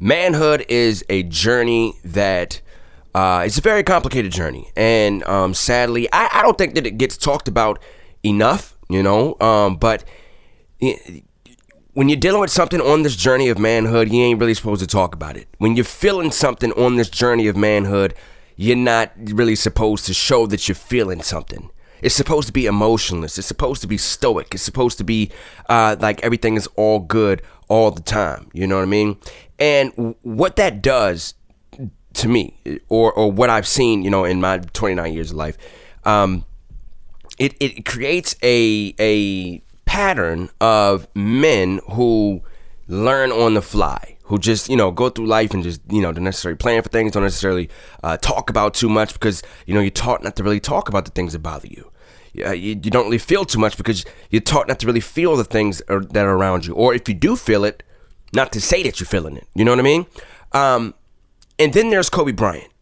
manhood is a journey that uh, it's a very complicated journey, and um, sadly, I, I don't think that it gets talked about enough. You know, um, but when you're dealing with something on this journey of manhood, you ain't really supposed to talk about it. When you're feeling something on this journey of manhood, you're not really supposed to show that you're feeling something. It's supposed to be emotionless. It's supposed to be stoic. It's supposed to be uh, like everything is all good all the time. You know what I mean? And what that does to me, or or what I've seen, you know, in my 29 years of life, um, it it creates a a pattern of men who learn on the fly who just you know go through life and just you know don't necessarily plan for things don't necessarily uh, talk about too much because you know you're taught not to really talk about the things that bother you uh, you, you don't really feel too much because you're taught not to really feel the things are, that are around you or if you do feel it not to say that you're feeling it you know what i mean um, and then there's kobe bryant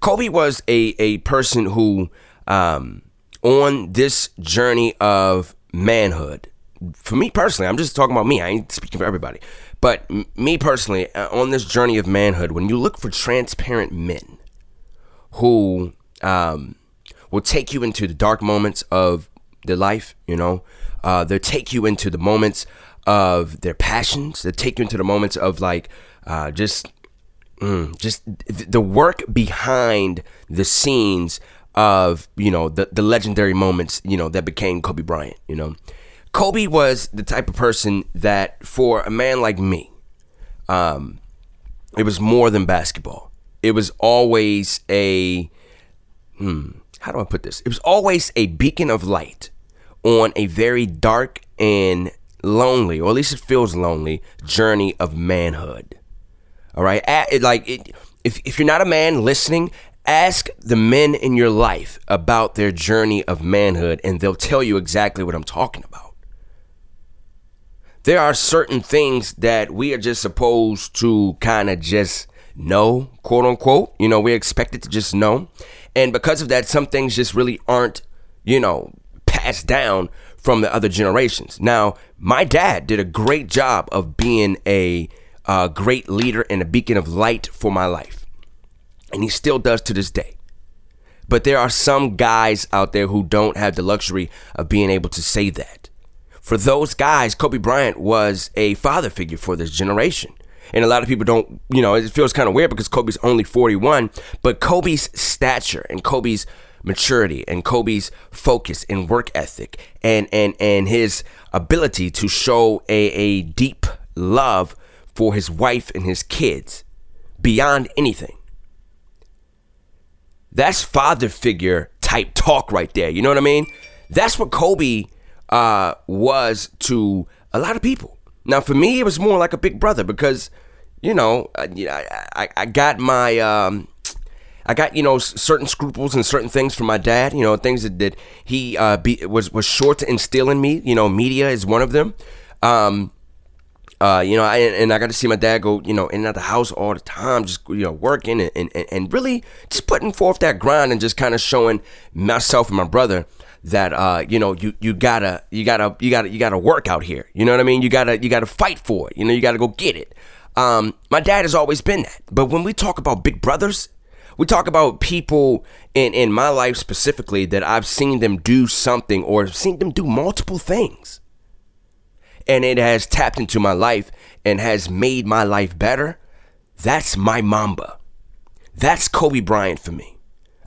kobe was a, a person who um, on this journey of manhood for me personally, I'm just talking about me. I ain't speaking for everybody. But me personally, uh, on this journey of manhood, when you look for transparent men who um, will take you into the dark moments of their life, you know, uh, they'll take you into the moments of their passions. They'll take you into the moments of like uh, just, mm, just the work behind the scenes of you know the the legendary moments you know that became Kobe Bryant. You know, Kobe was the type of person that, for a man like me, um, it was more than basketball. It was always a, hmm, how do I put this? It was always a beacon of light on a very dark and lonely, or at least it feels lonely, journey of manhood. All right, At, like it, if if you're not a man listening, ask the men in your life about their journey of manhood, and they'll tell you exactly what I'm talking about there are certain things that we are just supposed to kind of just know, quote unquote. You know, we're expected to just know. And because of that, some things just really aren't, you know, passed down from the other generations. Now, my dad did a great job of being a uh, great leader and a beacon of light for my life. And he still does to this day. But there are some guys out there who don't have the luxury of being able to say that for those guys, Kobe Bryant was a father figure for this generation. And a lot of people don't, you know, it feels kind of weird because Kobe's only 41, but Kobe's stature and Kobe's maturity and Kobe's focus and work ethic and and and his ability to show a, a deep love for his wife and his kids beyond anything. That's father figure type talk right there. You know what I mean? That's what Kobe uh, was to a lot of people. Now, for me, it was more like a big brother because, you know, I, I, I got my, um, I got you know certain scruples and certain things from my dad. You know, things that, that he uh, be, was was sure to instill in me. You know, media is one of them. Um, uh, you know, I, and I got to see my dad go, you know, in and out the house all the time, just you know, working and, and, and really just putting forth that grind and just kind of showing myself and my brother that uh, you know you you gotta you gotta you gotta you gotta work out here. You know what I mean? You gotta you gotta fight for it. You know you gotta go get it. Um, my dad has always been that. But when we talk about big brothers, we talk about people in in my life specifically that I've seen them do something or seen them do multiple things. And it has tapped into my life and has made my life better. That's my Mamba. That's Kobe Bryant for me.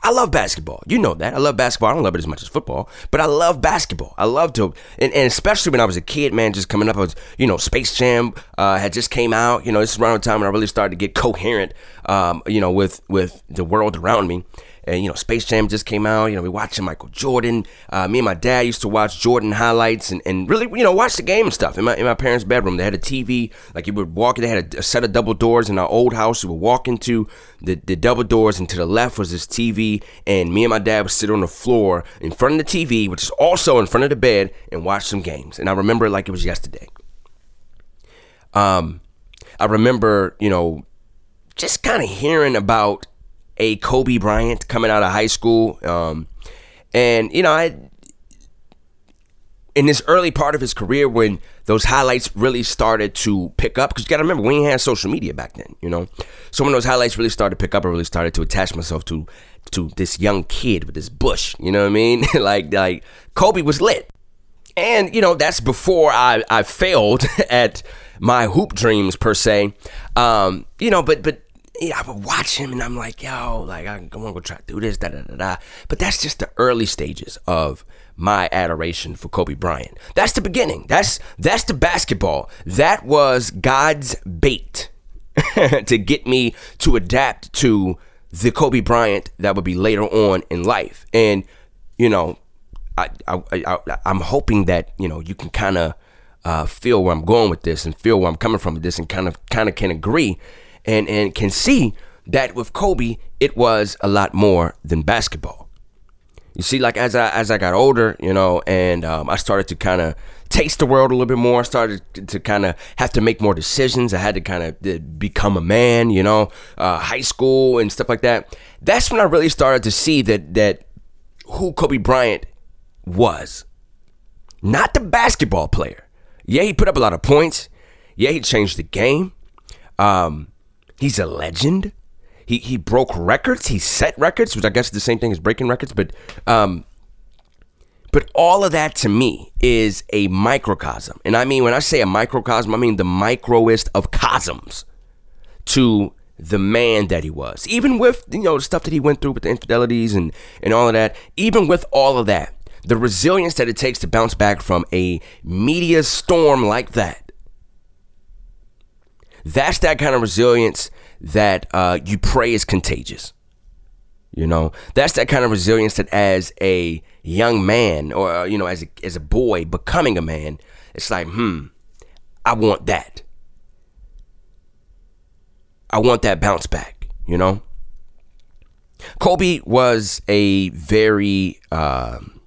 I love basketball. You know that. I love basketball. I don't love it as much as football, but I love basketball. I love to, and, and especially when I was a kid, man, just coming up, I was, you know, Space Jam uh, had just came out. You know, this is around the time when I really started to get coherent, um, you know, with with the world around me. And you know, Space Jam just came out. You know, we watching Michael Jordan. Uh, me and my dad used to watch Jordan highlights and, and really, you know, watch the game and stuff. In my in my parents' bedroom, they had a TV. Like you would walk, in, they had a, a set of double doors in our old house. You would walk into the, the double doors, and to the left was this TV. And me and my dad would sit on the floor in front of the TV, which is also in front of the bed, and watch some games. And I remember it like it was yesterday. Um, I remember, you know, just kind of hearing about a Kobe Bryant coming out of high school. Um, and, you know, I, in this early part of his career when those highlights really started to pick up because you got to remember we ain't had social media back then, you know. So when those highlights really started to pick up, I really started to attach myself to to this young kid with this bush. You know what I mean? like like Kobe was lit, and you know that's before I I failed at my hoop dreams per se. Um, you know, but but yeah, I would watch him and I'm like, yo, like I, am gonna go try to do this, da da da da. But that's just the early stages of my adoration for Kobe Bryant. That's the beginning. That's that's the basketball. That was God's bait to get me to adapt to the Kobe Bryant that would be later on in life. And you know, I, I, I I'm hoping that you know you can kind of uh, feel where I'm going with this and feel where I'm coming from with this and kind of kind of can agree and and can see that with Kobe it was a lot more than basketball. You see, like as I as I got older, you know, and um, I started to kind of taste the world a little bit more. I started to kind of have to make more decisions. I had to kind of become a man, you know, uh, high school and stuff like that. That's when I really started to see that that who Kobe Bryant was, not the basketball player. Yeah, he put up a lot of points. Yeah, he changed the game. Um, he's a legend. He he broke records. He set records, which I guess is the same thing as breaking records. But um, but all of that to me is a microcosm, and I mean when I say a microcosm, I mean the microest of cosms to the man that he was. Even with you know the stuff that he went through with the infidelities and and all of that. Even with all of that, the resilience that it takes to bounce back from a media storm like that. That's that kind of resilience that uh, you pray is contagious. You know, that's that kind of resilience that as a young man or, uh, you know, as a, as a boy becoming a man, it's like, hmm, I want that. I want that bounce back, you know? Kobe was a very, um,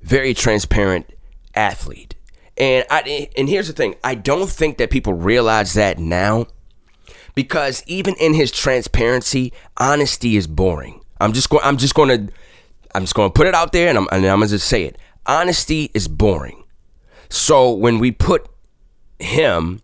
very transparent athlete. And I and here's the thing, I don't think that people realize that now because even in his transparency, honesty is boring. I'm just going I'm just going to I'm just going to put it out there and I'm and I'm going to just say it. Honesty is boring. So when we put him,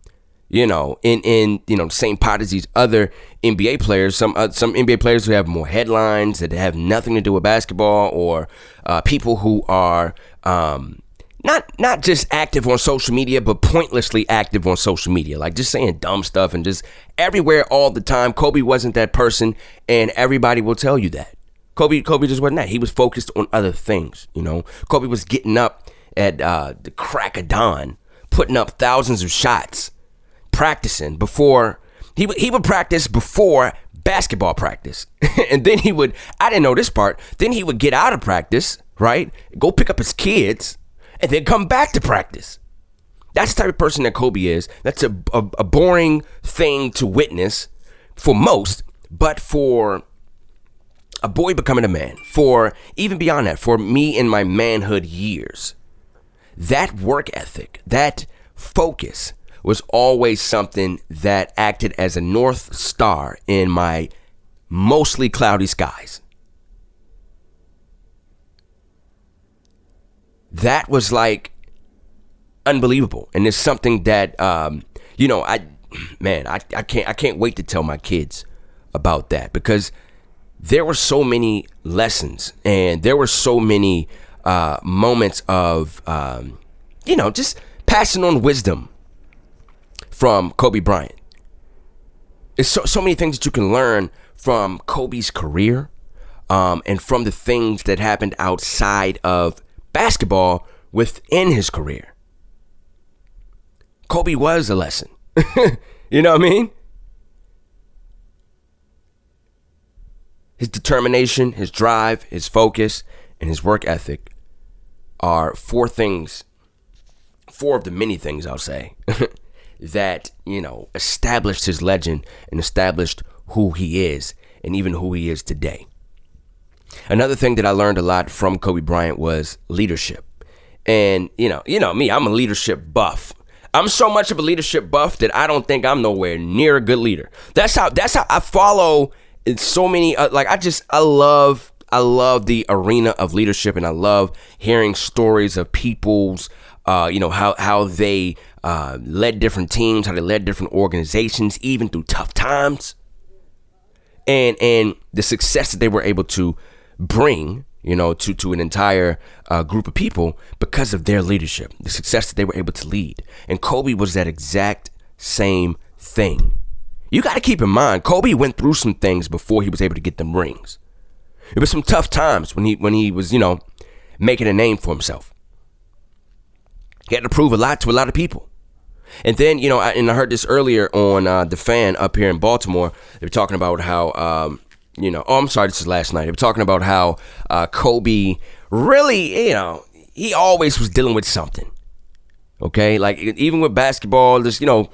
you know, in in you know the same pot as these other NBA players, some uh, some NBA players who have more headlines that have nothing to do with basketball, or uh, people who are um, not not just active on social media, but pointlessly active on social media, like just saying dumb stuff and just everywhere all the time. Kobe wasn't that person, and everybody will tell you that. Kobe Kobe just wasn't that. He was focused on other things. You know, Kobe was getting up at uh, the crack of dawn, putting up thousands of shots, practicing before he he would practice before basketball practice, and then he would. I didn't know this part. Then he would get out of practice, right? Go pick up his kids and then come back to practice. That's the type of person that Kobe is. That's a, a, a boring thing to witness for most, but for a boy becoming a man, for even beyond that, for me in my manhood years, that work ethic, that focus was always something that acted as a north star in my mostly cloudy skies. That was like unbelievable. And it's something that um, you know, I man, I, I can't I can't wait to tell my kids about that because there were so many lessons and there were so many uh, moments of um, you know just passing on wisdom from Kobe Bryant. It's so so many things that you can learn from Kobe's career um, and from the things that happened outside of basketball within his career. Kobe was a lesson. you know what I mean? His determination, his drive, his focus, and his work ethic are four things, four of the many things I'll say, that, you know, established his legend and established who he is and even who he is today. Another thing that I learned a lot from Kobe Bryant was leadership. And you know, you know me, I'm a leadership buff. I'm so much of a leadership buff that I don't think I'm nowhere near a good leader. That's how that's how I follow so many uh, like I just I love I love the arena of leadership and I love hearing stories of people's uh, you know how how they uh, led different teams, how they led different organizations, even through tough times, and and the success that they were able to bring, you know, to to an entire uh, group of people because of their leadership, the success that they were able to lead. And Kobe was that exact same thing. You got to keep in mind, Kobe went through some things before he was able to get them rings. It was some tough times when he when he was, you know, making a name for himself. He had to prove a lot to a lot of people. And then, you know, I, and I heard this earlier on uh, The Fan up here in Baltimore. They were talking about how, um, you know, oh, I'm sorry, this is last night. Were talking about how uh, Kobe really, you know, he always was dealing with something. Okay? Like, even with basketball, just, you know,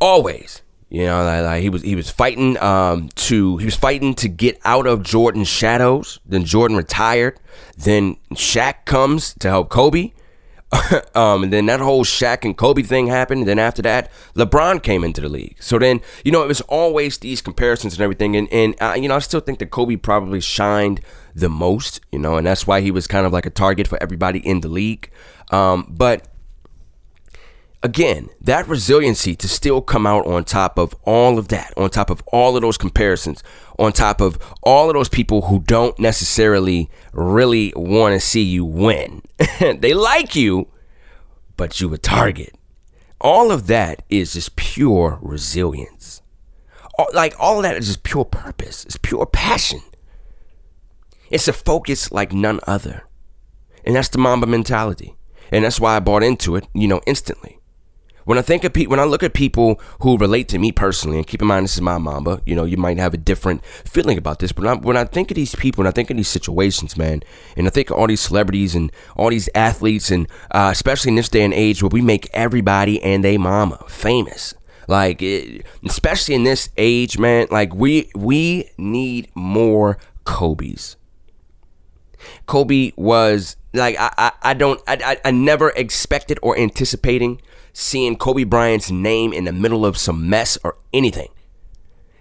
always. You know, like, like, he was he was fighting um, to he was fighting to get out of Jordan's shadows. Then Jordan retired. Then Shaq comes to help Kobe. um, and then that whole Shaq and Kobe thing happened. And then after that, LeBron came into the league. So then, you know, it was always these comparisons and everything. And, and uh, you know, I still think that Kobe probably shined the most, you know, and that's why he was kind of like a target for everybody in the league. Um, but again, that resiliency to still come out on top of all of that, on top of all of those comparisons, on top of all of those people who don't necessarily really want to see you win. they like you, but you a target. All of that is just pure resilience. Like all of that is just pure purpose. It's pure passion. It's a focus like none other. And that's the Mamba mentality. And that's why I bought into it, you know, instantly. When I think of people, when I look at people who relate to me personally, and keep in mind this is my mamba, you know, you might have a different feeling about this, but when I, when I think of these people, and I think of these situations, man, and I think of all these celebrities and all these athletes, and uh, especially in this day and age where we make everybody and they mama famous, like it, especially in this age, man, like we we need more Kobe's. Kobe was like I I, I don't I, I never expected or anticipating seeing Kobe Bryant's name in the middle of some mess or anything.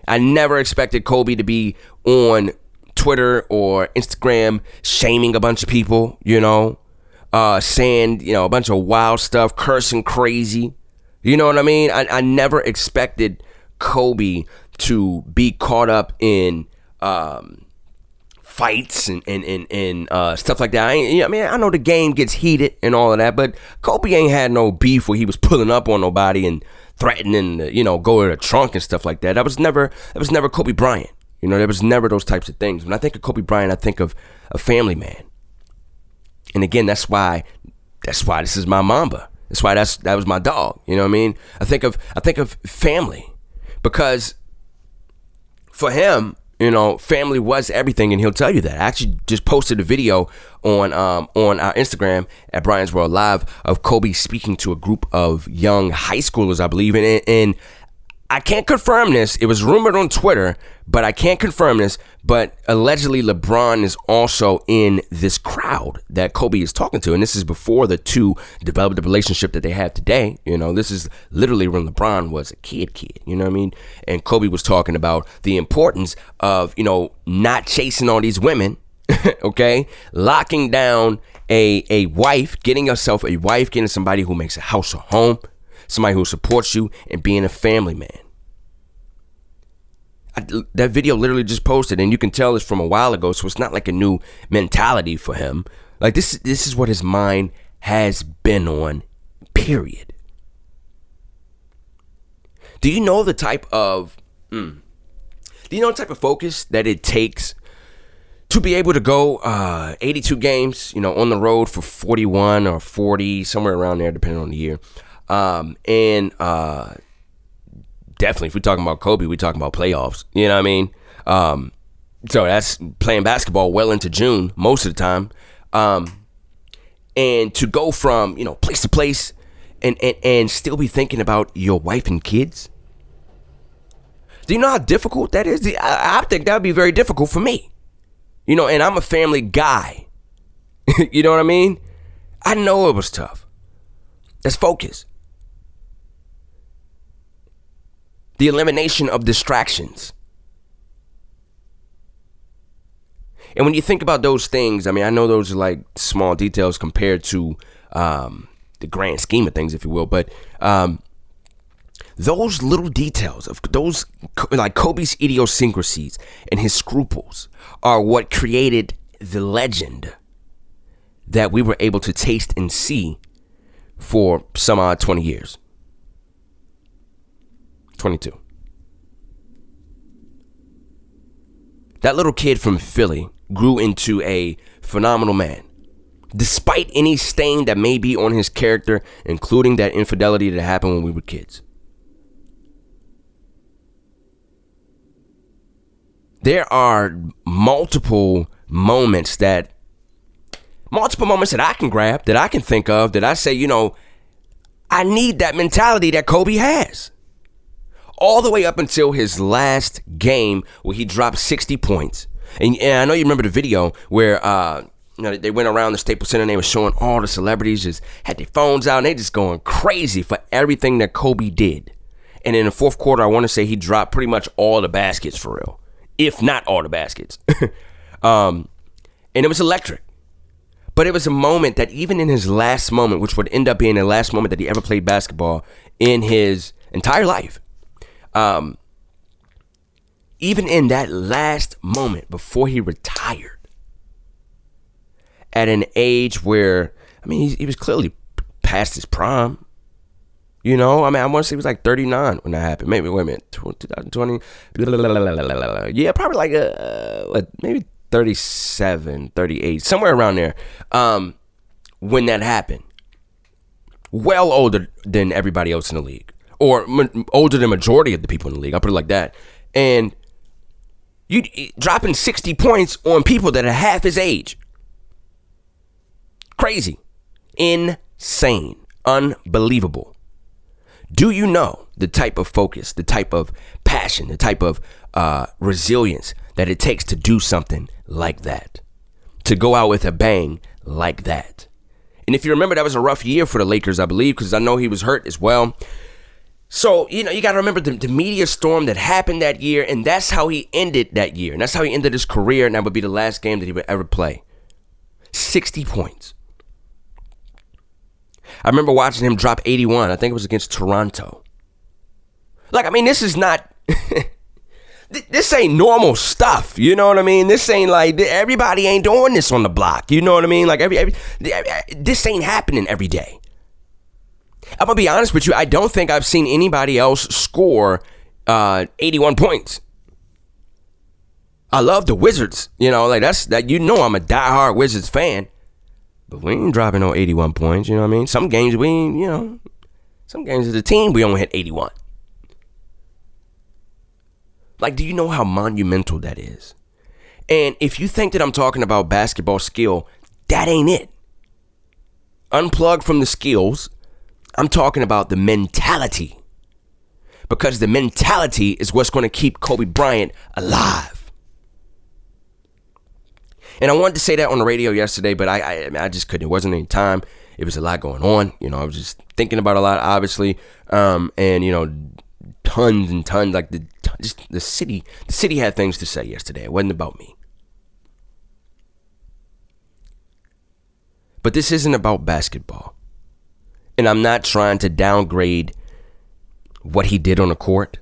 I never expected Kobe to be on Twitter or Instagram shaming a bunch of people, you know, uh, saying, you know, a bunch of wild stuff, cursing crazy. You know what I mean? I, I never expected Kobe to be caught up in um, fights and and and, and uh, stuff like that. I, I, mean, I know the game gets heated and all of that, but Kobe ain't had no beef where he was pulling up on nobody and threatening to, you know, go to the trunk and stuff like that. That was never that was never Kobe Bryant. You know, there was never those types of things. When I think of Kobe Bryant, I think of a family man. And again, that's why that's why this is my Mamba. That's why that's that was my dog. You know what I mean? I think of I think of family because for him, you know, family was everything, and he'll tell you that. I actually just posted a video on um, on our Instagram at Brian's World Live of Kobe speaking to a group of young high schoolers, I believe, and, and I can't confirm this. It was rumored on Twitter, but I can't confirm this. But allegedly, LeBron is also in this crowd that Kobe is talking to. And this is before the two developed the relationship that they have today. You know, this is literally when LeBron was a kid, kid. You know what I mean? And Kobe was talking about the importance of, you know, not chasing all these women, okay? Locking down a, a wife, getting yourself a wife, getting somebody who makes a house a home somebody who supports you, and being a family man. I, that video literally just posted, and you can tell it's from a while ago, so it's not like a new mentality for him. Like this, this is what his mind has been on. Period. Do you know the type of? Mm, do you know the type of focus that it takes to be able to go uh, 82 games, you know, on the road for 41 or 40, somewhere around there, depending on the year, um, and uh, definitely, if we're talking about Kobe, we're talking about playoffs. You know what I mean? Um, so that's playing basketball well into June most of the time. Um, and to go from you know place to place and, and and still be thinking about your wife and kids. Do you know how difficult that is? I, I think that would be very difficult for me. You know, and I'm a family guy. you know what I mean? I know it was tough. That's focus. The elimination of distractions. And when you think about those things, I mean, I know those are like small details compared to, um, the grand scheme of things, if you will. But um, those little details of those like Kobe's idiosyncrasies and his scruples are what created the legend that we were able to taste and see for some odd 20 years. 22. That little kid from Philly grew into a phenomenal man. Despite any stain that may be on his character, including that infidelity that happened when we were kids. There are multiple moments that multiple moments that I can grab, that I can think of, that I say, you know, I need that mentality that Kobe has. All the way up until his last game where he dropped 60 points. And, and I know you remember the video where uh, you know, they went around the Staples Center and they were showing all the celebrities just had their phones out and they just going crazy for everything that Kobe did. And in the fourth quarter, I want to say he dropped pretty much all the baskets for real, if not all the baskets. um, and it was electric. But it was a moment that even in his last moment, which would end up being the last moment that he ever played basketball in his entire life, um, even in that last moment before he retired, at an age where, I mean, he, he was clearly past his prime. You know, I mean, I want to say he was like 39 when that happened. Maybe, wait a minute, 2020. Yeah, probably like, uh, what, maybe 37, 38, somewhere around there, um, when that happened. Well older than everybody else in the league, or older than majority of the people in the league. I'll put it like that. And you dropping 60 points on people that are half his age. Crazy. Insane. Unbelievable. Do you know the type of focus, the type of passion, the type of uh, resilience that it takes to do something like that, to go out with a bang like that. And if you remember, that was a rough year for the Lakers, I believe, because I know he was hurt as well. So, you know, you got to remember the, the, media storm that happened that year, and that's how he ended that year. And that's how he ended his career, and that would be the last game that he would ever play. 60 points. I remember watching him drop 81. I think it was against Toronto. Like, I mean, this is not. this ain't normal stuff. You know what I mean? This ain't like everybody ain't doing this on the block. You know what I mean? Like every, every this ain't happening every day. I'm gonna be honest with you. I don't think I've seen anybody else score uh, 81 points. I love the Wizards. You know, like that's that. You know, I'm a diehard Wizards fan, but we ain't dropping no 81 points. You know what I mean? Some games we, ain't, you know, some games as a team we only hit 81. Like, do you know how monumental that is? And if you think that I'm talking about basketball skill, that ain't it. Unplug from the skills. I'm talking about the mentality. Because the mentality is what's going to keep Kobe Bryant alive. And I wanted to say that on the radio yesterday, but I, I, I just couldn't. It wasn't any time. It was a lot going on. You know, I was just thinking about a lot, obviously. Um, and, you know, tons and tons. Like the just the city, the city had things to say yesterday. It wasn't about me. But this isn't about basketball. And I'm not trying to downgrade what he did on the court.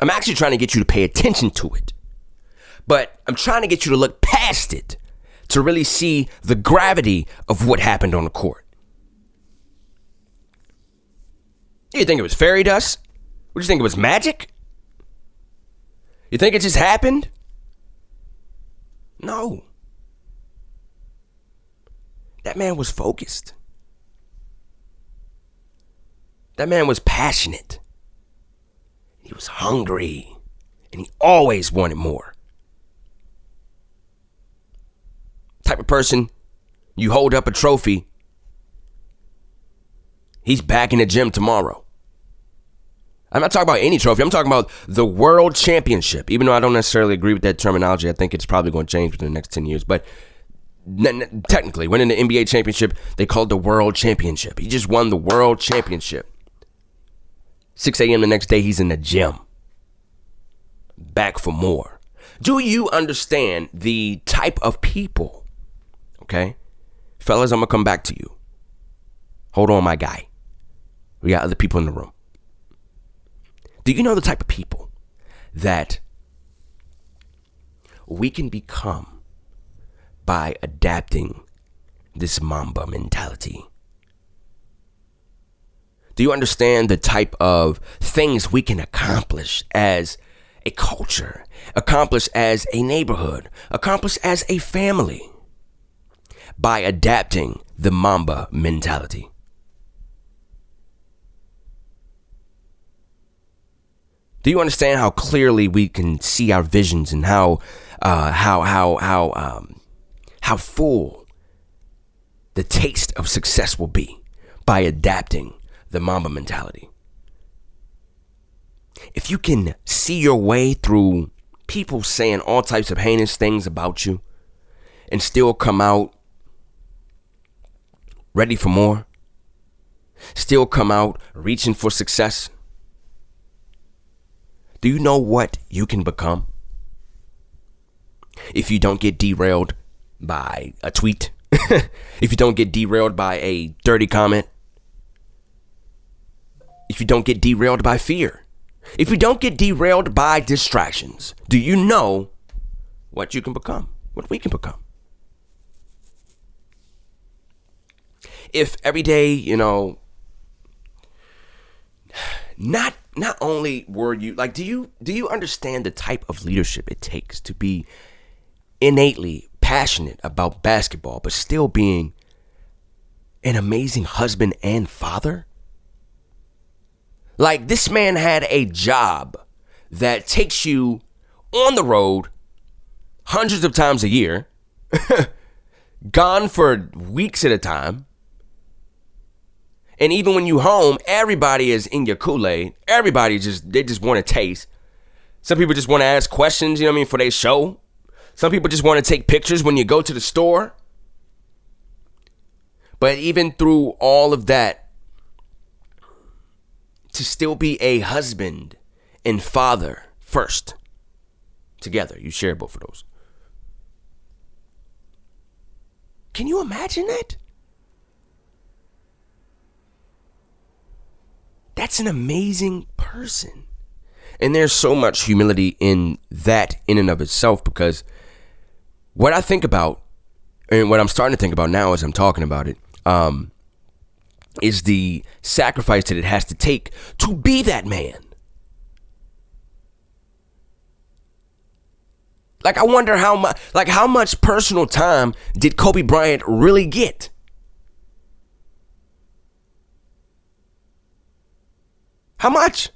I'm actually trying to get you to pay attention to it. But I'm trying to get you to look past it to really see the gravity of what happened on the court. You think it was fairy dust? Do you think it was magic? You think it just happened? No. That man was focused. That man was passionate. He was hungry. And he always wanted more. Type of person, you hold up a trophy, he's back in the gym tomorrow. I'm not talking about any trophy. I'm talking about the world championship. Even though I don't necessarily agree with that terminology, I think it's probably going to change within the next 10 years. But technically, winning the NBA championship, they called the world championship. He just won the world championship. 6 a.m. the next day, he's in the gym. Back for more. Do you understand the type of people? Okay? Fellas, I'm going to come back to you. Hold on, my guy. We got other people in the room. Do you know the type of people that we can become by adapting this Mamba mentality? Do you understand the type of things we can accomplish as a culture, accomplish as a neighborhood, accomplish as a family by adapting the Mamba mentality? Do you understand how clearly we can see our visions and how uh, how how how um, how full the taste of success will be by adapting the Mamba mentality. If you can see your way through people saying all types of heinous things about you and still come out ready for more, still come out reaching for success, do you know what you can become? If you don't get derailed by a tweet, if you don't get derailed by a dirty comment, if you don't get derailed by fear, if you don't get derailed by distractions, do you know what you can become? What we can become? If every day, you know, not not only were you like do you do you understand the type of leadership it takes to be innately passionate about basketball but still being an amazing husband and father like this man had a job that takes you on the road hundreds of times a year, gone for weeks at a time. And even when you home, everybody is in your Kool-Aid. Everybody just they just want to taste. Some people just want to ask questions, you know what I mean, for their show. Some people just want to take pictures when you go to the store. But even through all of that, to still be a husband and father first. Together, you share both of those. Can you imagine that? That's an amazing person. And there's so much humility in that, in and of itself, because what I think about, and what I'm starting to think about now as I'm talking about it, um, is the sacrifice that it has to take to be that man. Like I wonder how much like how much personal time did Kobe Bryant really get? How much?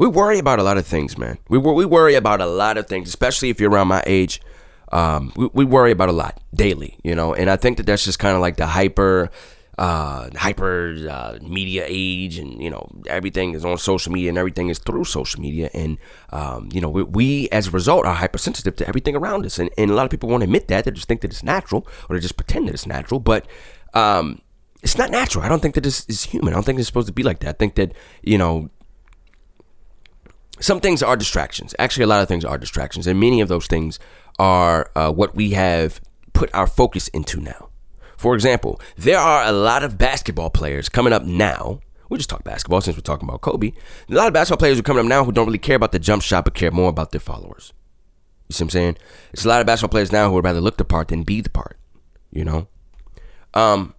We worry about a lot of things, man. We we worry about a lot of things, especially if you're around my age. Um, we, we worry about a lot daily, you know, and I think that that's just kind of like the hyper, uh, hyper uh, media age, and you know, everything is on social media and everything is through social media, and um, you know, we, we, as a result are hypersensitive to everything around us, and, and a lot of people won't admit that. They just think that it's natural, or they just pretend that it's natural, but. Um, it's not natural. I don't think that this is human. I don't think it's supposed to be like that. I think that, you know, some things are distractions. Actually, a lot of things are distractions, and many of those things are uh, what we have put our focus into now. For example, there are a lot of basketball players coming up now. We just talk basketball since we're talking about Kobe. A lot of basketball players are coming up now who don't really care about the jump shot, but care more about their followers. You see what I'm saying? It's a lot of basketball players now who would rather look the part than be the part. You know, um,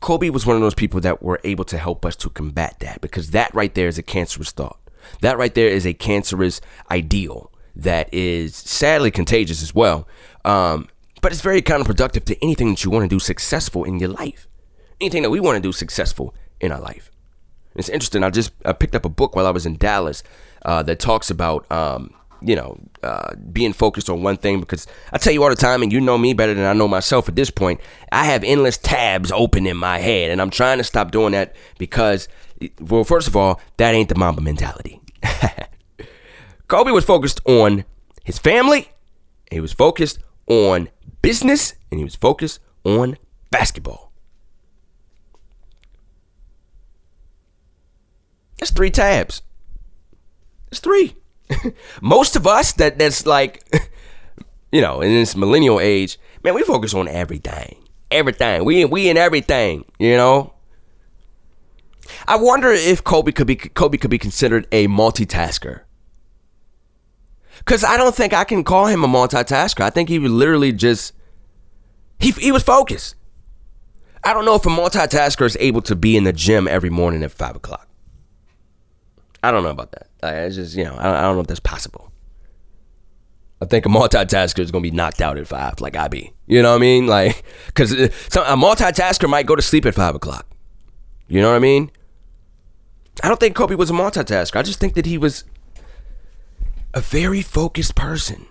Kobe was one of those people that were able to help us to combat that because that right there is a cancerous thought. That right there is a cancerous ideal that is sadly contagious as well. Um, but it's very counterproductive to anything that you want to do successful in your life. Anything that we want to do successful in our life. It's interesting. I just I picked up a book while I was in Dallas uh, that talks about um, you know, uh, being focused on one thing because I tell you all the time, and you know me better than I know myself at this point, I have endless tabs open in my head, and I'm trying to stop doing that because, well, first of all, that ain't the Mamba mentality. Kobe was focused on his family, he was focused on business, and he was focused on basketball. That's three tabs. It's three. Most of us that that's like, you know, in this millennial age, man, we focus on everything, everything. We we in everything, you know. I wonder if Kobe could be Kobe could be considered a multitasker. Cause I don't think I can call him a multitasker. I think he was literally just he he was focused. I don't know if a multitasker is able to be in the gym every morning at five o'clock. I don't know about that. It's just you know I don't, I don't know if that's possible. I think a multitasker is gonna be knocked out at five, like I be. You know what I mean? Like, cause uh, a multitasker might go to sleep at five o'clock. You know what I mean? I don't think Kobe was a multitasker. I just think that he was a very focused person.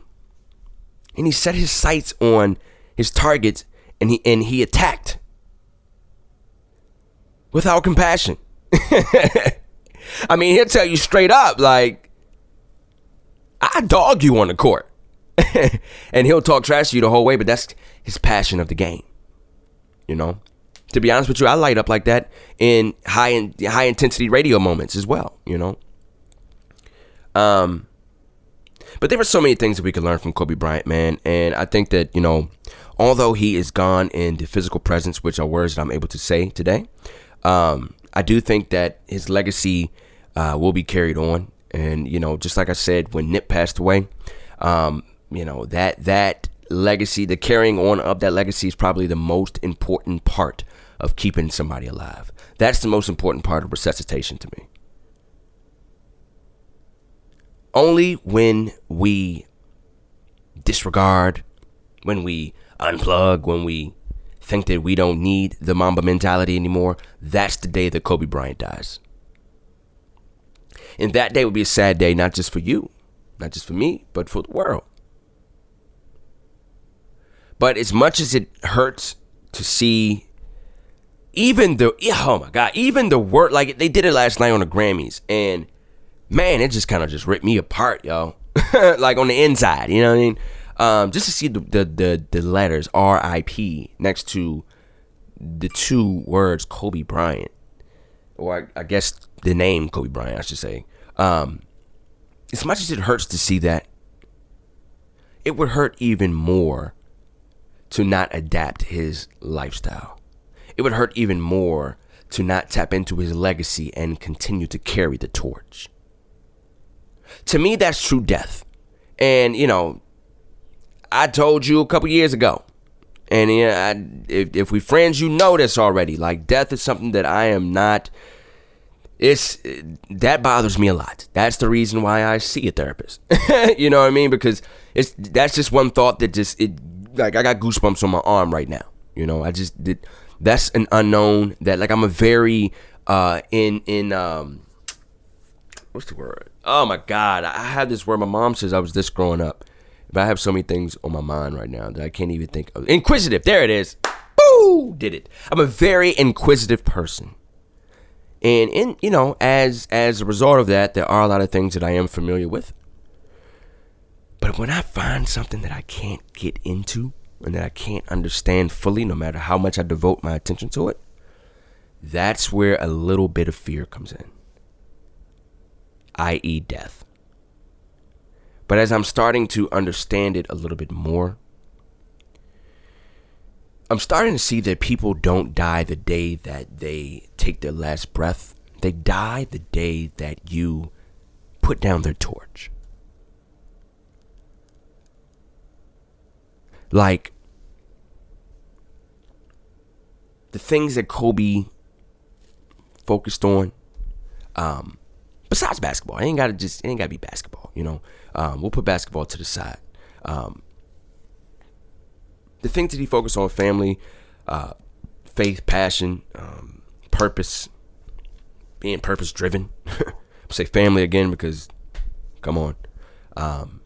And he set his sights on his targets and he and he attacked without compassion. I mean, he'll tell you straight up, like, I dog you on the court. and he'll talk trash to you the whole way, but that's his passion of the game. You know? To be honest with you, I light up like that in high in, high intensity radio moments as well, you know. Um but there were so many things that we could learn from Kobe Bryant, man, and I think that, you know, although he is gone in the physical presence, which are words that I'm able to say today, um, I do think that his legacy uh, will be carried on. And you know, just like I said, when Nip passed away, um, you know that that legacy, the carrying on of that legacy, is probably the most important part of keeping somebody alive. That's the most important part of resuscitation to me. Only when we disregard, when we unplug, when we think that we don't need the Mamba mentality anymore, that's the day that Kobe Bryant dies. And that day would be a sad day, not just for you, not just for me, but for the world. But as much as it hurts to see even the oh my god, even the word like they did it last night on the Grammys, and man, it just kind of just ripped me apart, yo. like on the inside, you know what I mean? Um, just to see the, the the the letters R.I.P. next to the two words Kobe Bryant, or I, I guess the name Kobe Bryant, I should say. Um, as much as it hurts to see that, it would hurt even more to not adapt his lifestyle. It would hurt even more to not tap into his legacy and continue to carry the torch. To me, that's true death. And, you know, I told you a couple years ago. And yeah, I, if, if we friends, you know this already. Like death is something that I am not. It's that bothers me a lot. That's the reason why I see a therapist. you know what I mean? Because it's that's just one thought that just it like I got goosebumps on my arm right now. You know, I just did. That's an unknown that like I'm a very uh in in um what's the word? Oh my god, I had this word. My mom says I was this growing up. But I have so many things on my mind right now that I can't even think of. Inquisitive, there it is. Boo! Did it. I'm a very inquisitive person. And in you know, as as a result of that, there are a lot of things that I am familiar with. But when I find something that I can't get into and that I can't understand fully, no matter how much I devote my attention to it, that's where a little bit of fear comes in, i.e., death. But as I'm starting to understand it a little bit more, I'm starting to see that people don't die the day that they take their last breath. They die the day that you put down their torch. Like the things that Kobe focused on, um, besides basketball, it ain't gotta just it ain't gotta be basketball, you know. Um, we'll put basketball to the side. Um, the things that he focused on family, uh, faith, passion, um, purpose, being purpose driven. say family again because, come on. Um,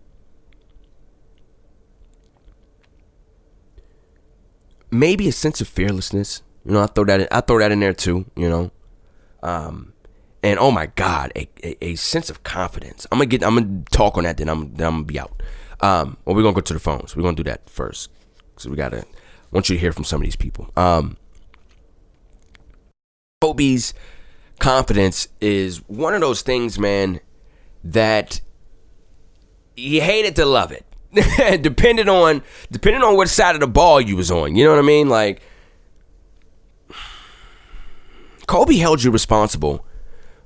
maybe a sense of fearlessness. You know, I throw that in, I throw that in there too. You know, um, and oh my god, a, a, a, sense of confidence. I'm gonna get, I'm gonna talk on that. Then I'm, then I'm gonna be out. Um, well, we're gonna go to the phones. We're gonna do that first. So we gotta. I want you to hear from some of these people. Um, Kobe's confidence is one of those things, man, that you hated to love it. depending on depending on what side of the ball you was on. You know what I mean? Like Kobe held you responsible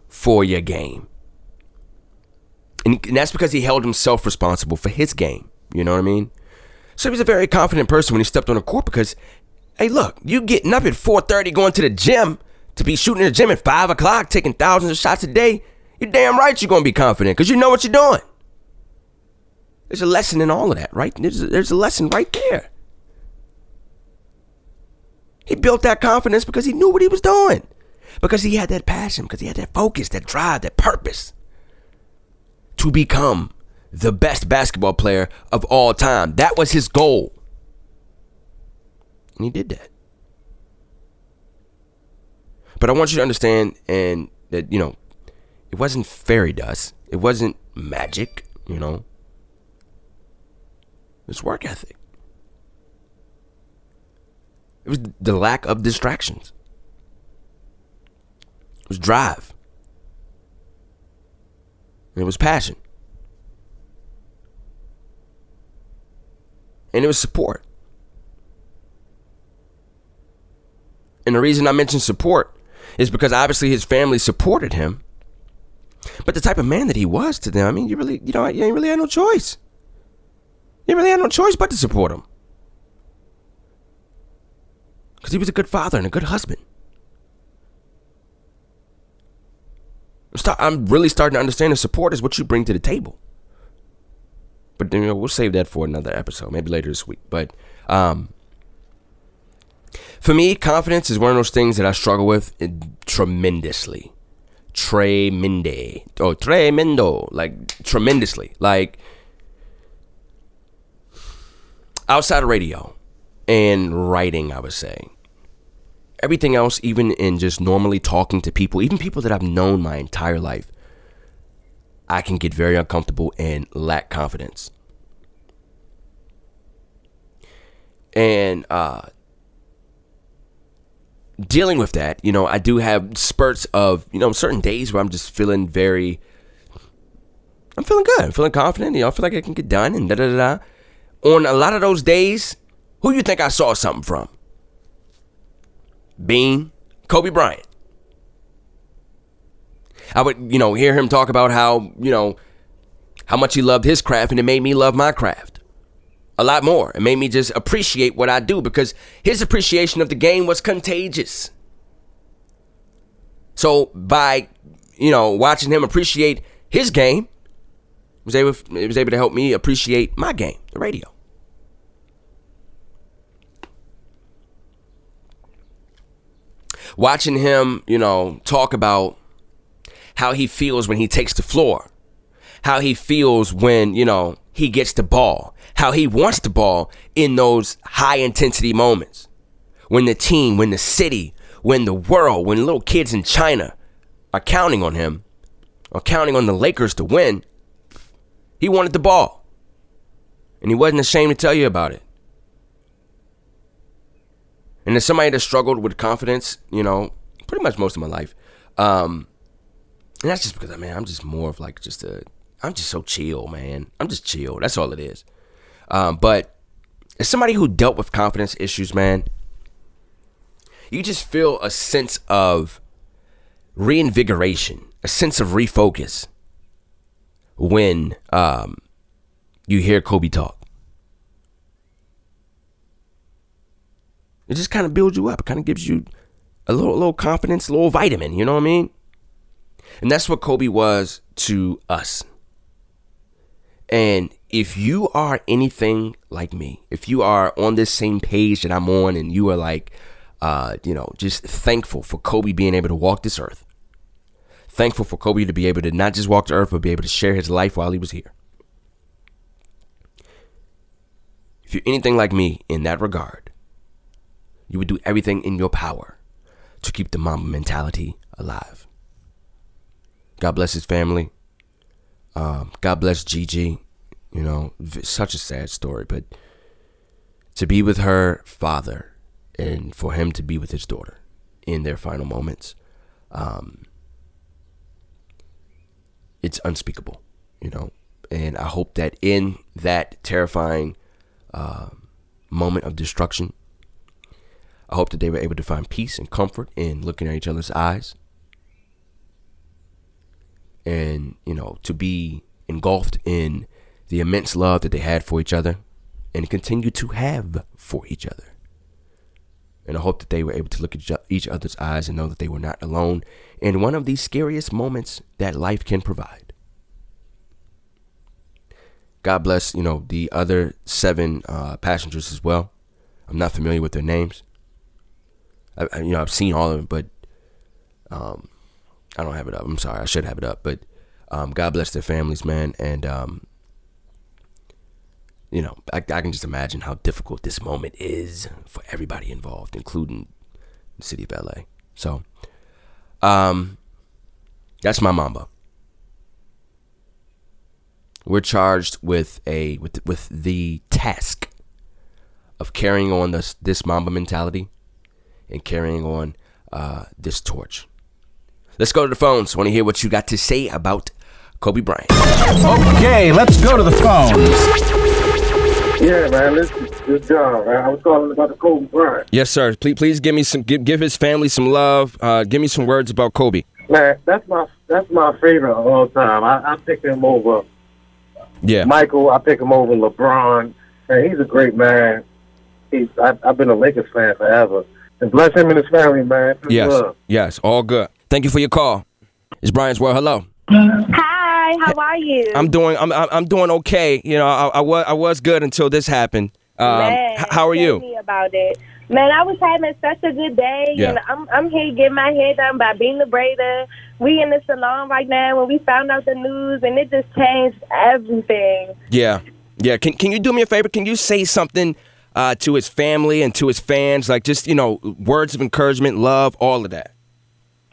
for your game. And, that's because he held himself responsible for his game. You know what I mean? So he was a very confident person when he stepped on the court because, hey, look, you getting up at 4.30 going to the gym to be shooting in the gym at 5 o'clock, taking thousands of shots a day, you're damn right you're going to be confident because you know what you're doing. There's a lesson in all of that, right? There's a, there's a lesson right there. He built that confidence because he knew what he was doing. Because he had that passion, because he had that focus, that drive, that purpose to become the best basketball player of all time. That was his goal. And he did that. But I want you to understand and that, you know, it wasn't fairy dust. It wasn't magic, you know. It's work ethic. It was the lack of distractions. It was drive. And it was passion. And it was support. And the reason I mention support is because obviously his family supported him. But the type of man that he was to them, I mean, you really, you know, you ain't really had no choice. You really had no choice but to support him. Because he was a good father and a good husband. I'm really starting to understand the support is what you bring to the table. But you know, we'll save that for another episode, maybe later this week. But um, for me, confidence is one of those things that I struggle with tremendously. Tremende. Oh, tremendo. Like, tremendously. Like, outside of radio and writing, I would say everything else, even in just normally talking to people, even people that I've known my entire life, I can get very uncomfortable and lack confidence. And uh, dealing with that, you know, I do have spurts of, you know, certain days where I'm just feeling very, I'm feeling good. I'm feeling confident. You know, I feel like I can get done and da da da. On a lot of those days, who you think I saw something from? Bean, Kobe Bryant. I would, you know, hear him talk about how, you know, how much he loved his craft and it made me love my craft a lot more. It made me just appreciate what I do because his appreciation of the game was contagious. So by, you know, watching him appreciate his game, was able it was able to help me appreciate my game, the radio. Watching him, you know, talk about how he feels when he takes the floor, how he feels when, you know, he gets the ball, how he wants the ball in those high intensity moments. When the team, when the city, when the world, when little kids in China are counting on him or counting on the Lakers to win, he wanted the ball. And he wasn't ashamed to tell you about it. And as somebody that struggled with confidence, you know, pretty much most of my life, um, and that's just because I mean I'm just more of like just a I'm just so chill, man. I'm just chill. That's all it is. Um, but as somebody who dealt with confidence issues, man, you just feel a sense of reinvigoration, a sense of refocus when um, you hear Kobe talk. It just kind of builds you up. It kind of gives you a little, a little confidence, a little vitamin. You know what I mean? And that's what Kobe was to us. And if you are anything like me, if you are on this same page that I'm on, and you are like, uh, you know, just thankful for Kobe being able to walk this earth, thankful for Kobe to be able to not just walk the earth, but be able to share his life while he was here. If you're anything like me in that regard, you would do everything in your power to keep the Mamba mentality alive. God bless his family. Um, God bless Gigi. You know, such a sad story, but to be with her father and for him to be with his daughter in their final moments, um, it's unspeakable. You know, and I hope that in that terrifying uh, moment of destruction, I hope that they were able to find peace and comfort in looking at each other's eyes. And, you know, to be engulfed in the immense love that they had for each other and continue to have for each other. And I hope that they were able to look at each other's eyes and know that they were not alone in one of these scariest moments that life can provide. God bless, you know, the other seven uh, passengers as well. I'm not familiar with their names. I, you know, I've seen all of them, but um, I don't have it up. I'm sorry, I should have it up. But um, God bless their families, man, and um, you know, I, I can just imagine how difficult this moment is for everybody involved, including the city of LA. So, um, that's my mamba. We're charged with a with with the task of carrying on this this mamba mentality and carrying on uh, this torch. Let's go to the phones. Want to hear what you got to say about Kobe Bryant? Okay, let's go to the phones. Yeah, man. This is John. Man. I was calling about the Kobe Bryant. Yes, sir. Please, please give me some. Give, give his family some love. Uh, give me some words about Kobe. Man, that's my that's my favorite of all time. I, I pick him over. Yeah. Michael, I pick him over LeBron. Man, he's a great man. He's I, have been a Lakers fan forever. And bless him and his family, man. yes. Love. Yes. All good. Thank you for your call. It's Brian's World. Hello. Hi, how are you? I'm doing. I'm. I'm doing okay. You know, I, I was. I was good until this happened. Um, Man, how are you? Me about it. Man, I was having such a good day, yeah. and I'm I'm here getting my hair done by being the braider. We in the salon right now when we found out the news, and it just changed everything. Yeah, yeah. Can Can you do me a favor? Can you say something uh, to his family and to his fans, like just you know, words of encouragement, love, all of that?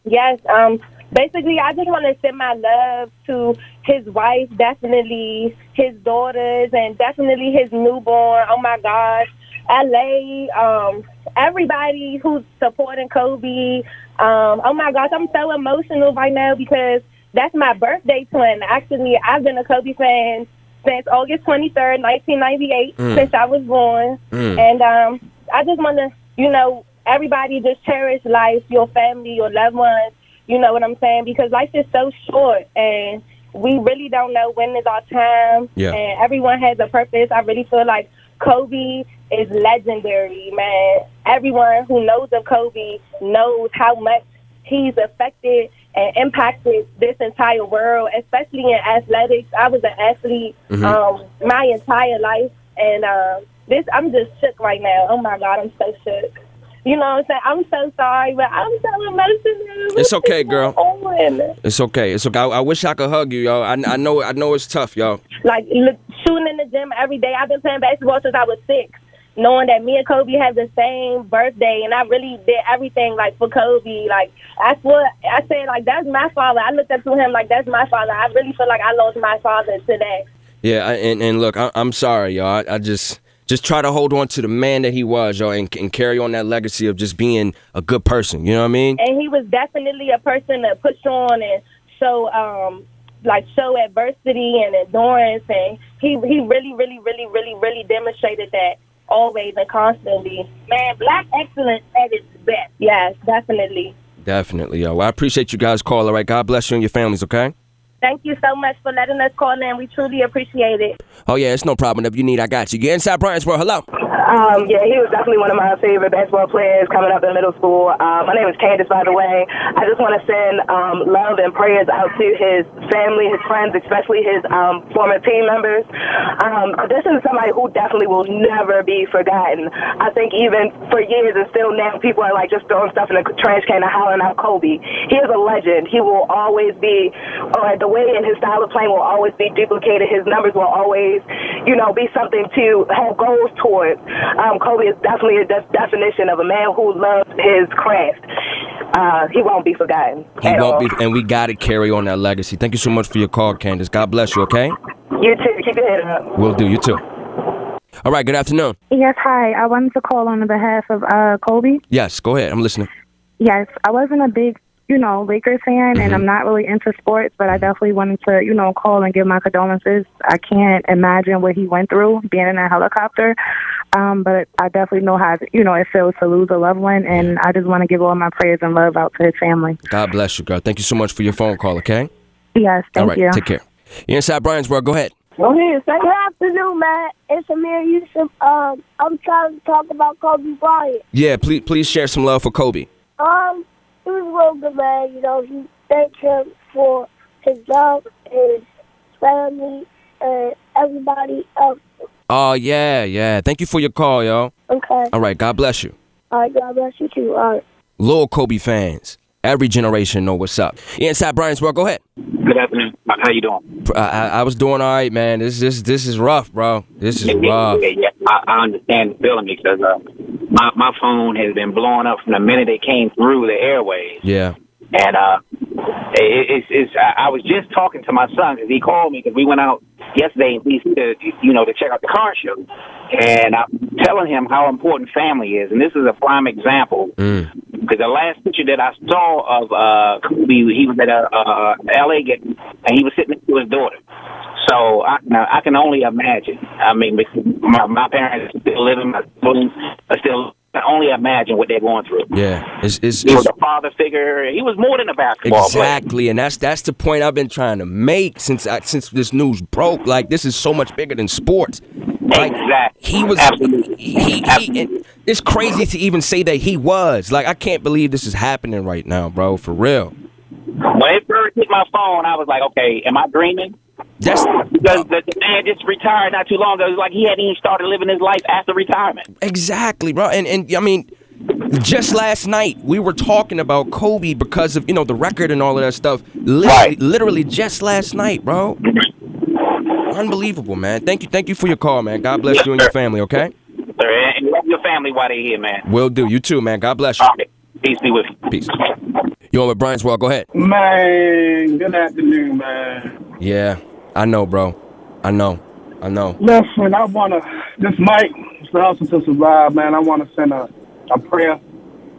Yes. Um basically, I just want to send my love to his wife, definitely his daughters, and definitely his newborn. Oh my gosh, LA, um, everybody who's supporting Kobe. Um, oh my gosh, I'm so emotional right now because that's my birthday twin. Actually, I've been a Kobe fan since August 23rd, 1998, mm. since I was born. Mm. And um, I just want to, you know, everybody just cherish life, your family, your loved ones you know what I'm saying? Because life is so short and we really don't know when is our time. Yeah. And everyone has a purpose. I really feel like Kobe is legendary, man. Everyone who knows of Kobe knows how much he's affected and impacted this entire world, especially in athletics. I was an athlete mm-hmm. um, my entire life, and uh, this I'm just shook right now. Oh my God, I'm so shook. You know what I'm saying? I'm so sorry, but I'm so emotional. It's okay, girl. It's okay. It's okay. I, I, wish I could hug you, yo. I, I know I know it's tough, y'all. Like look, shooting in the gym every day. I've been playing basketball since I was six. Knowing that me and Kobe have the same birthday, and I really did everything like for Kobe. Like that's what I said. Like that's my father. I looked up to him like that's my father. I really feel like I lost my father today. Yeah, and and look, I, am sorry, y'all. I, I just just try to hold on to the man that he was, yo, and, and, carry on that legacy of just being a good person. You know what I mean? And he was definitely a person to push on and show, um, like show adversity and endurance, and he he really, really, really, really, really demonstrated that always and constantly. Man, black excellence at its best. Yes, definitely. Definitely, yo. Well, I appreciate you guys calling. All right, God bless you and your families. Okay. Thank you so much for letting us call in. We truly appreciate it. Oh, yeah, it's no problem. If you need, I got you. Get inside Brian's World. Hello. Um, yeah, he was definitely one of my favorite basketball players coming up in middle school. Uh, my name is Candace, by the way. I just want to send um, love and prayers out to his family, his friends, especially his um, former team members. Um, this is somebody who definitely will never be forgotten. I think even for years and still now, people are like just throwing stuff in the trash can and hollering out Kobe. He is a legend. He will always be, or the way and his style of playing will always be duplicated. His numbers will always, you know, be something to have goals towards. Um, Kobe is definitely a de- definition of a man who loves his craft. Uh, he won't be forgotten. He won't all. be, and we got to carry on that legacy. Thank you so much for your call, Candace. God bless you. Okay. You too. Keep your head up. We'll do. You too. All right. Good afternoon. Yes. Hi. I wanted to call on behalf of uh, Kobe. Yes. Go ahead. I'm listening. Yes. I wasn't a big you know, Lakers fan, and I'm not really into sports, but I definitely wanted to, you know, call and give my condolences. I can't imagine what he went through being in a helicopter, um, but I definitely know how, you know, it feels to lose a loved one, and I just want to give all my prayers and love out to his family. God bless you, girl. Thank you so much for your phone call, okay? Yes, thank All right, you. take care. You're inside Brian's world. Go ahead. Go ahead, Good afternoon, Matt. It's Amir Yusuf. Um, I'm trying to talk about Kobe Bryant. Yeah, please please share some love for Kobe. Um, he was a real good man. You know, he thanked him for his love, his family, and everybody else. Oh yeah, yeah. Thank you for your call, yo. Okay. All right, God bless you. All right, God bless you too. All right. Loyal Kobe fans. Every generation know what's up. You're inside Brian's world. Go ahead. Good afternoon. How you doing? I, I, I was doing all right, man. This this this is rough, bro. This is rough. Yeah, yeah. I, I understand the feeling because uh, my my phone has been blowing up from the minute it came through the airways, Yeah. And uh, it, it's it's. I was just talking to my son because he called me because we went out yesterday in DC to you know to check out the car show, and I'm telling him how important family is, and this is a prime example. Mm. Because the last picture that I saw of uh, Kobe, he was at a uh, LA game, and he was sitting next to his daughter. So I, now, I can only imagine. I mean, my, my parents are still living, my siblings are still. I can only imagine what they're going through. Yeah. It's it's, He was a father figure. He was more than a basketball player. exactly, and that's that's the point I've been trying to make since I, since this news broke. Like this is so much bigger than sports. Like Exactly. he was. Absolutely. He, he, he- it's crazy to even say that he was. Like I can't believe this is happening right now, bro. For real. When it first hit my phone, I was like, okay, am I dreaming? That's Because the, the man just retired not too long ago. It was like he hadn't even started living his life after retirement. Exactly, bro. And and I mean, just last night we were talking about Kobe because of you know the record and all of that stuff. Literally, Right. literally just last night, bro. Unbelievable, man. Thank you, thank you for your call, man. God bless you and your family. Okay, Sir, and love your family while they're here, man. will do. You too, man. God bless you. All right. Peace be with you. Peace. You on with Brian's World? Go ahead. Man, good afternoon, man. Yeah, I know, bro. I know. I know. Listen, I want to, this Mike, for Hustle to Survive, man, I want to send a, a prayer,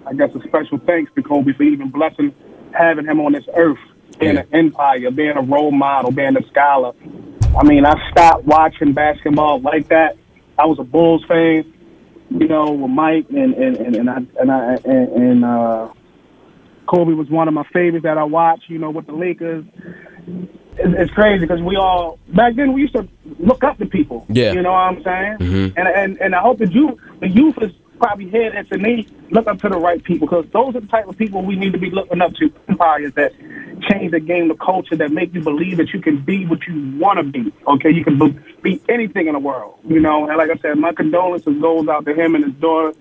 I guess a special thanks to Kobe for even blessing having him on this earth, being Yeah. an empire, being a role model, being a scholar. I mean, I stopped watching basketball like that. I was a Bulls fan, you know, with Mike and and and, and I and I and, and uh, Kobe was one of my favorites that I watched. You know, with the Lakers. It's, it's crazy because we all back then we used to look up to people. Yeah. you know what I'm saying. Mhm. And and and I hope that you the youth is probably this and they look up to the right people because those are the type of people we need to be looking up to. Empires that change the game, the culture that make you believe that you can be what you want to be. Okay, you can be, be anything in the world. You know, and like I said, my condolences goes out to him and his daughter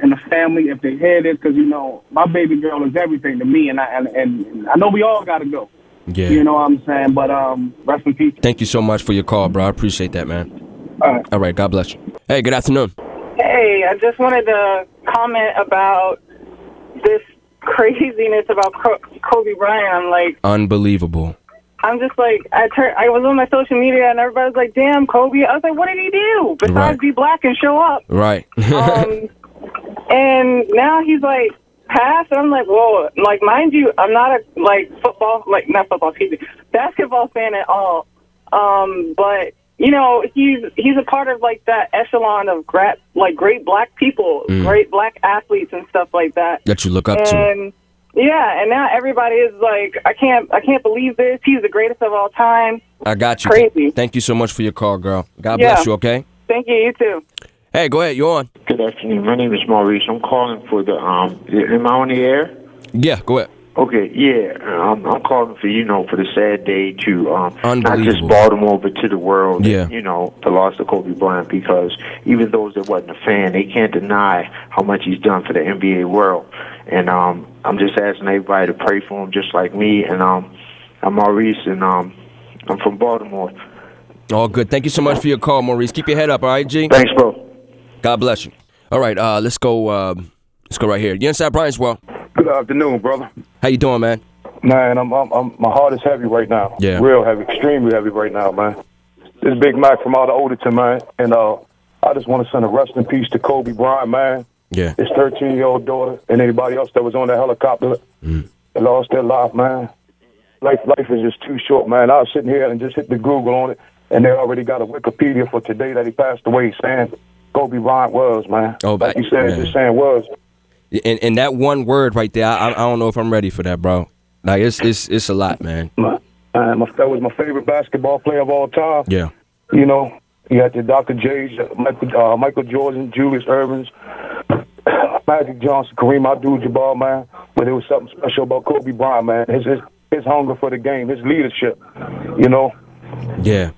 and the family if they hear this because you know my baby girl is everything to me, and I and, and I know we all got to go. Yeah. You know what I'm saying? But um, rest in peace. Thank you so much for your call, bro. I appreciate that, man. All right. All right. God bless you. Hey, good afternoon. Hey, I just wanted to comment about this craziness about Kobe Bryant. I'm like, Unbelievable. I'm just like, I turned. I was on my social media and everybody was like, "Damn, Kobe!" I was like, "What did he do besides Right. be black and show up?" Right. Um, and now he's like passed. And I'm like, whoa! Like, mind you, I'm not a like football, like not football, excuse me, basketball fan at all. Um, but you know, he's he's a part of like that echelon of great, like great black people, Mm. great black athletes and stuff like that. that you look up to. Yeah, and now everybody is like, I can't, I can't believe this. He's the greatest of all time. I got you. Crazy. Thank you so much for your call, girl. God Yeah. bless you. Okay. Thank you. You too. Hey, go ahead. You're on? Good afternoon. My name is Maurice. I'm calling for the um. Am I on the air? Yeah. Go ahead. Okay, yeah. I'm, I'm calling for you know for the sad day to um not just Baltimore but to the world. Yeah. You know the loss of Kobe Bryant because even those that wasn't a fan, they can't deny how much he's done for the NBA world. And um, I'm just asking everybody to pray for him, just like me. And um, I'm Maurice, and um, I'm from Baltimore. All good. Thank you so much for your call, Maurice. Keep your head up, all right, G? Thanks, bro. God bless you. All right, uh, let's go. Um, let's go right here. You inside Brian's world. Good afternoon, brother. How you doing, man? Man, I'm, I'm, I'm my heart is heavy right now. Yeah. Real heavy, extremely heavy right now, man. This is Big Mac from out of Odenton, man. And uh, I just want to send a rest in peace to Kobe Bryant, man. Yeah. His 13 year old daughter and anybody else that was on that helicopter. that lost their life, man. Life, life is just too short, man. I was sitting here and just hit the Google on it, and they already got a Wikipedia for today that he passed away, saying Kobe Bryant was, man. Oh, like you said, man. just saying was. And and that one word right there, I, I don't know if I'm ready for that, bro. Like it's it's it's a lot, man. My, uh, my, that was my favorite basketball player of all time. Yeah. You know, you had the Dr. J's, Michael, uh, Michael Jordan, Julius Ervings, Magic Johnson, Kareem Abdul-Jabbar, man. But there was something special about Kobe Bryant, man. His his, his hunger for the game, his leadership. You know, Yeah.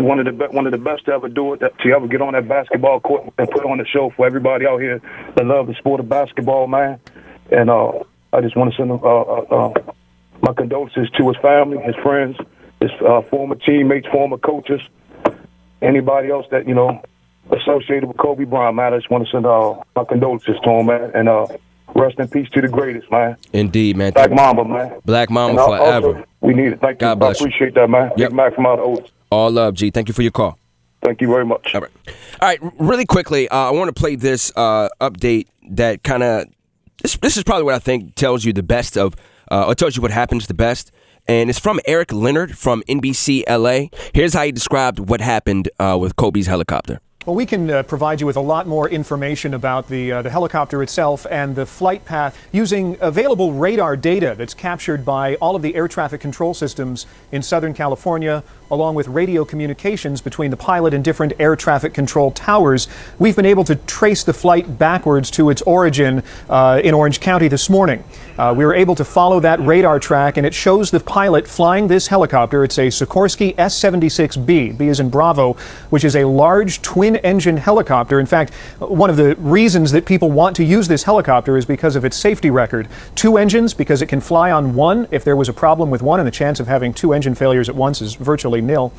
One of the be- one of the best to ever do it. To ever get on that basketball court and put on a show for everybody out here that love the sport of basketball, man. And uh, I just want to send uh, uh, uh, my condolences to his family, his friends, his uh, former teammates, former coaches, anybody else that you know associated with Kobe Bryant, man. I just want to send uh, my condolences to him, man. And uh, rest in peace to the greatest, man. Indeed, man. Black Mamba, man. Black Mamba And forever. Also, we need it. Thank God you. bless I you. appreciate that, man. Big Mac from out of Oaks. All love, G. Thank you for your call. Thank you very much. All right. All right. Really quickly, uh, I want to play this uh, update that kind of this. This is probably what I think tells you the best of, uh, or tells you what happens the best. And it's from Eric Leonard from NBC LA. Here's how he described what happened uh, with Kobe's helicopter. Well, we can uh, provide you with a lot more information about the, uh, the helicopter itself and the flight path using available radar data that's captured by all of the air traffic control systems in Southern California, along with radio communications between the pilot and different air traffic control towers. We've been able to trace the flight backwards to its origin uh, in Orange County this morning. Uh, we were able to follow that radar track, and it shows the pilot flying this helicopter. It's a Sikorsky S 76B, B is in Bravo, which is a large twin engine helicopter. In fact, one of the reasons that people want to use this helicopter is because of its safety record. Two engines, because it can fly on one if there was a problem with one, and the chance of having two engine failures at once is virtually nil.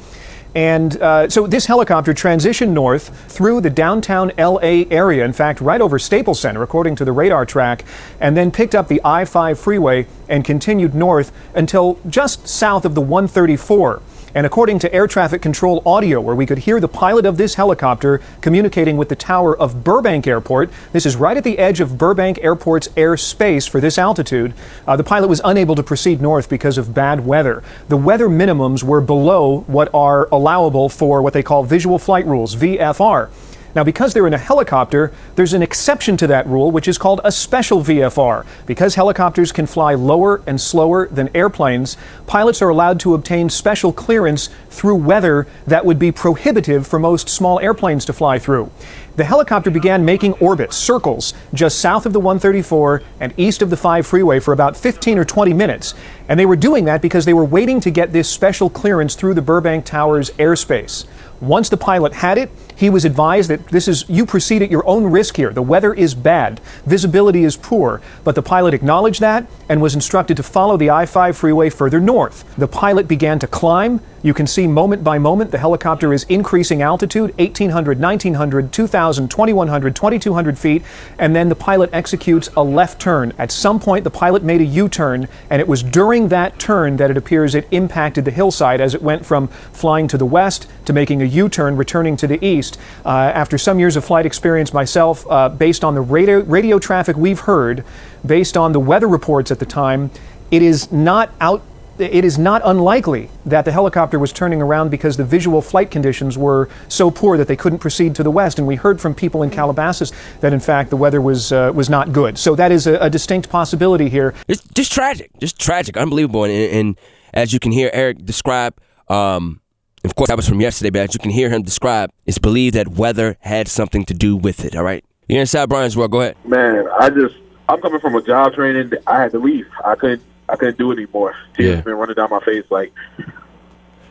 And uh, so this helicopter transitioned north through the downtown LA area, in fact, right over Staples Center, according to the radar track, and then picked up the I 5 freeway and continued north until just south of the 134. And according to air traffic control audio, where we could hear the pilot of this helicopter communicating with the tower of Burbank Airport, this is right at the edge of Burbank Airport's airspace for this altitude, uh, the pilot was unable to proceed north because of bad weather. The weather minimums were below what are allowable for what they call visual flight rules, VFR. Now, because they're in a helicopter, there's an exception to that rule, which is called a special VFR. Because helicopters can fly lower and slower than airplanes, pilots are allowed to obtain special clearance through weather that would be prohibitive for most small airplanes to fly through. The helicopter began making orbits, circles, just south of the 134 and east of the 5 freeway for about 15 or 20 minutes. And they were doing that because they were waiting to get this special clearance through the Burbank Tower's airspace. Once the pilot had it, he was advised that this is you proceed at your own risk here. The weather is bad, visibility is poor, but the pilot acknowledged that and was instructed to follow the I-5 freeway further north. The pilot began to climb. You can see moment by moment the helicopter is increasing altitude 1800, 1900, 2000, 2100, 2200 feet, and then the pilot executes a left turn. At some point, the pilot made a U turn, and it was during that turn that it appears it impacted the hillside as it went from flying to the west to making a U turn, returning to the east. Uh, after some years of flight experience myself, uh, based on the radio, radio traffic we've heard, based on the weather reports at the time, it is not out it is not unlikely that the helicopter was turning around because the visual flight conditions were so poor that they couldn't proceed to the west. And we heard from people in Calabasas that, in fact, the weather was uh, was not good. So that is a, a distinct possibility here. It's just tragic, just tragic, unbelievable. And, and as you can hear Eric describe, um, of course, that was from yesterday, but as you can hear him describe, it's believed that weather had something to do with it. All right, you're inside Brian's world. Go ahead. Man, I just I'm coming from a job training. I had to leave. I couldn't I couldn't do it anymore. Tears Yeah. been running down my face. Like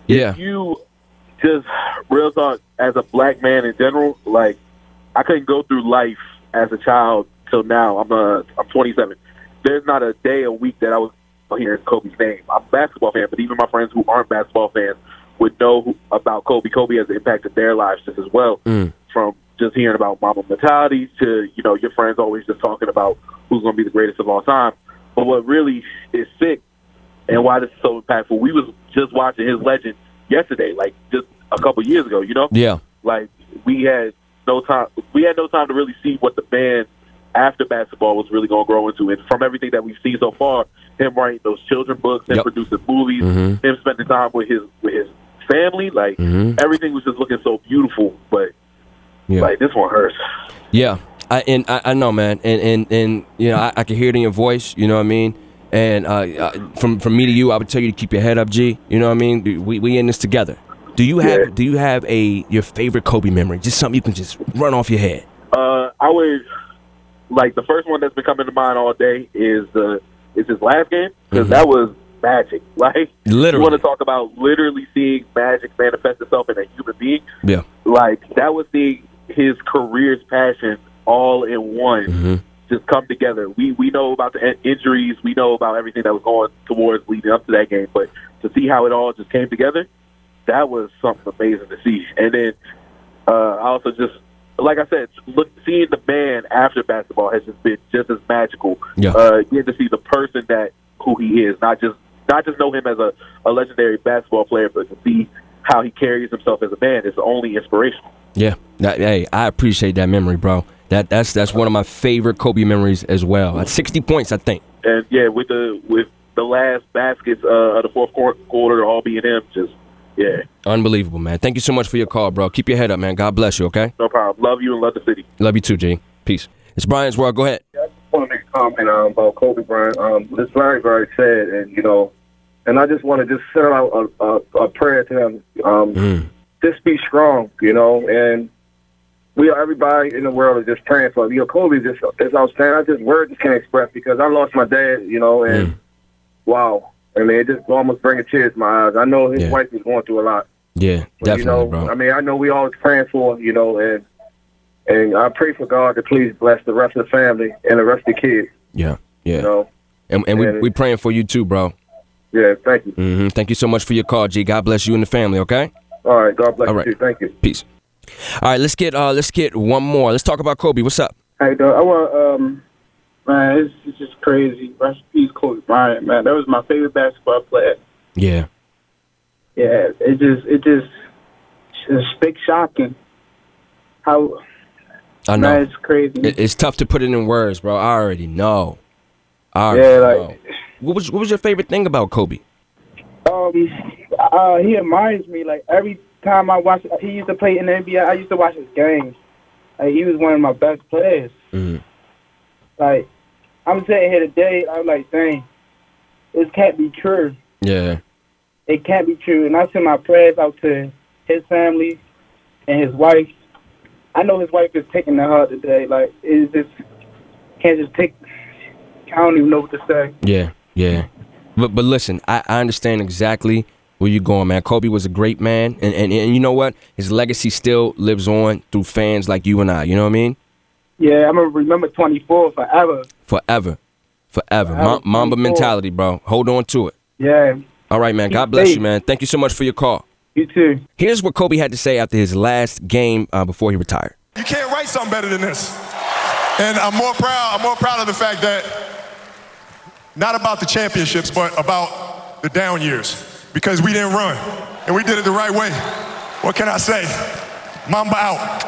Yeah. you just real talk as a black man in general. Like I couldn't go through life as a child till now. I'm uh I'm 27. There's not a day a week that I was hearing Kobe's name. I'm a basketball fan, but even my friends who aren't basketball fans would know who, about Kobe. Kobe has impacted their lives just as well Mm. from just hearing about Mamba mentality to you know your friends always just talking about who's going to be the greatest of all time. But what really is sick and why this is so impactful, we was just watching his legend yesterday, like just a couple years ago. You know, Yeah. like we had no time. We had no time to really see what the band after basketball was really going to grow into. And from everything that we've seen so far, him writing those children books, him Yep. producing movies, Mhm. him spending time with his with his family, like Mhm. everything was just looking so beautiful. But Yeah. like this one hurts. Yeah, I and I, I know, man, and and and you know, I, I can hear it in your voice. You know what I mean? And uh, uh, from from me to you, I would tell you to keep your head up, G. You know what I mean? We we in this together. Do you have Yeah. Do you have a your favorite Kobe memory? Just something you can just run off your head. Uh, I would like the first one that's been coming to mind all day is the is his last game because that was magic. Like. Literally. you want to talk about literally seeing magic manifest itself in a human being. Yeah. Like that was the his career's passion all in one Mm-hmm. just come together. We we know about the injuries, we know about everything that was going towards leading up to that game, but to see how it all just came together, that was something amazing to see. And then uh, I also just like I said, look seeing the man after basketball has just been just as magical. Yeah. Uh, getting to see the person that who he is, not just not just know him as a, a legendary basketball player, but to see how he carries himself as a man is only inspirational. Yeah. That- hey, I appreciate that memory, bro. That that's that's one of my favorite Kobe memories as well. At 60 points, I think. And yeah, with the with the last baskets uh, of the fourth quarter all being him, just yeah, Unbelievable, man. Thank you so much for your call, bro. Keep your head up, man. God bless you, okay? no problem. Love you and love the city. Love you too, G. Peace. It's Brian's World. Go ahead. Yeah, I just want to make a comment um, about Kobe Bryant. Um, it's very, very sad, and you know, and I just want to just send out a, a, a prayer to him. Um, Mm. Just be strong, you know, and we are everybody in the world is just praying for him. You know, Kobe is just is outstanding. I just words can't express because I lost my dad, you know, and wow, I mean, it just almost brings tears to my eyes. I know his Yeah. wife is going through a lot. Yeah, But, definitely, you know, bro. I mean, I know we always praying for, you know, and and I pray for God to please bless the rest of the family and the rest of the kids. Yeah, yeah. You know, And, and we and- we praying for you too, bro. Yeah. Thank you. hmm Thank you so much for your call, G. God bless you and the family. Okay. All right. God bless All you. Too. Thank you. Peace. All right, let's get uh let's get one more. Let's talk about Kobe. What's up? Hey, dog, I want um, man, it's, it's just crazy. Rest in peace, Kobe Bryant, man. That was my favorite basketball player. Yeah. Yeah, it just, it just, it's big shocking. How I know. Man, it's crazy. It- it's tough to put it in words, bro. I already know. I already Yeah, like- know. What was what was your favorite thing about Kobe? um, uh, he reminds me like every time I watch. He used to play in the NBA. I used to watch his games. Like he was one of my best players. Mhm. Like I'm sitting here today. I'm like, dang, this can't be true. Yeah. it can't be true. And I send my prayers out to his family and his wife. I know his wife is taking the heart today. Like it just can't just take. I don't even know what to say. Yeah, yeah. But but listen, I, I understand exactly where you're going, man. Kobe was a great man, and, and and you know what? His legacy still lives on through fans like you and I. You know what I mean? Yeah, I'm gonna remember 24 forever. Forever, forever. Forever, Ma- Mamba mentality, bro. Hold on to it. Yeah, All right, man. God bless you, man. Thank you so much for your call. you too. Here's what Kobe had to say after his last game uh, before he retired. You can't write something better than this. And I'm more proud, I'm more proud of the fact that not about the championships, but about the down years. Because we didn't run. And we did it the right way. What can I say? Mamba out.